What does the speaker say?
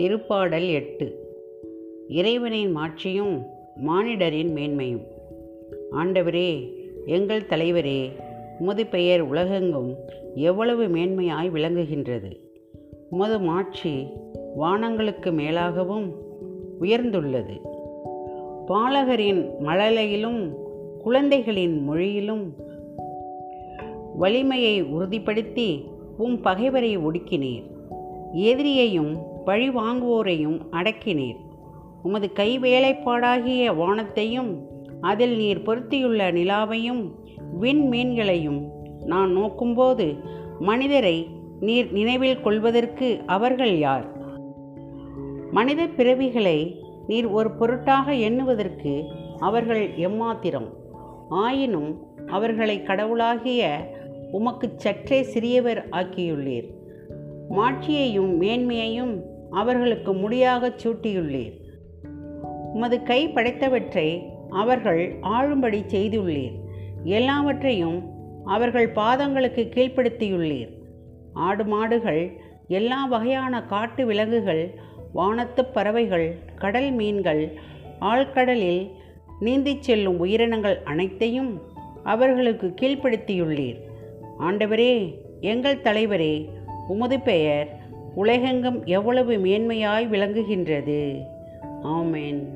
திருப்பாடல் எட்டு. இறைவனின் மாட்சியும் மானிடரின் மேன்மையும். ஆண்டவரே எங்கள் தலைவரே உமது பெயர் உலகெங்கும் எவ்வளவு மேன்மையாய் விளங்குகின்றது. உமது மாட்சி வானங்களுக்கு மேலாகவும் உயர்ந்துள்ளது. பாலகரின் மழலையிலும் குழந்தைகளின் மொழியிலும் வலிமையை உறுதிப்படுத்தி உம் பகைவரை ஒடுக்கினீர். எதிரியையும் பழி வாங்குவோரையும் அடக்கினீர். உமது கை வேலைப்பாடாகிய வானத்தையும் அதில் நீர் பொருத்தியுள்ள நிலாவையும் விண்மீன்களையும் நான் நோக்கும்போது மனிதரை நீர் நினைவில் கொள்வதற்கு அவர்கள் யார்? மனித பிறவிகளை நீர் ஒரு பொருட்டாக எண்ணுவதற்கு அவர்கள் எம்மாத்திரம். ஆயினும் அவர்களை கடவுளாகிய உமக்கு சற்றே சிறியவர் ஆக்கியுள்ளீர். மாட்சியையும் மேன்மையையும் அவர்களுக்கு முடியாகச் சூட்டியுள்ளீர். உமது கை படைத்தவற்றை அவர்கள் ஆளும்படி செய்துள்ளீர். எல்லாவற்றையும் அவர்கள் பாதங்களுக்கு கீழ்ப்படுத்தியுள்ளீர். ஆடு மாடுகள் எல்லா வகையான காட்டு விலங்குகள் வானத்துப் பறவைகள் கடல் மீன்கள் ஆழ்கடலில் நீந்திச் செல்லும் உயிரினங்கள் அனைத்தையும் அவர்களுக்கு கீழ்ப்படுத்தியுள்ளீர். ஆண்டவரே எங்கள் தலைவரே உமது பெயர் உலகெங்கும் எவ்வளவு மேன்மையாய் விளங்குகின்றது. ஆமேன்.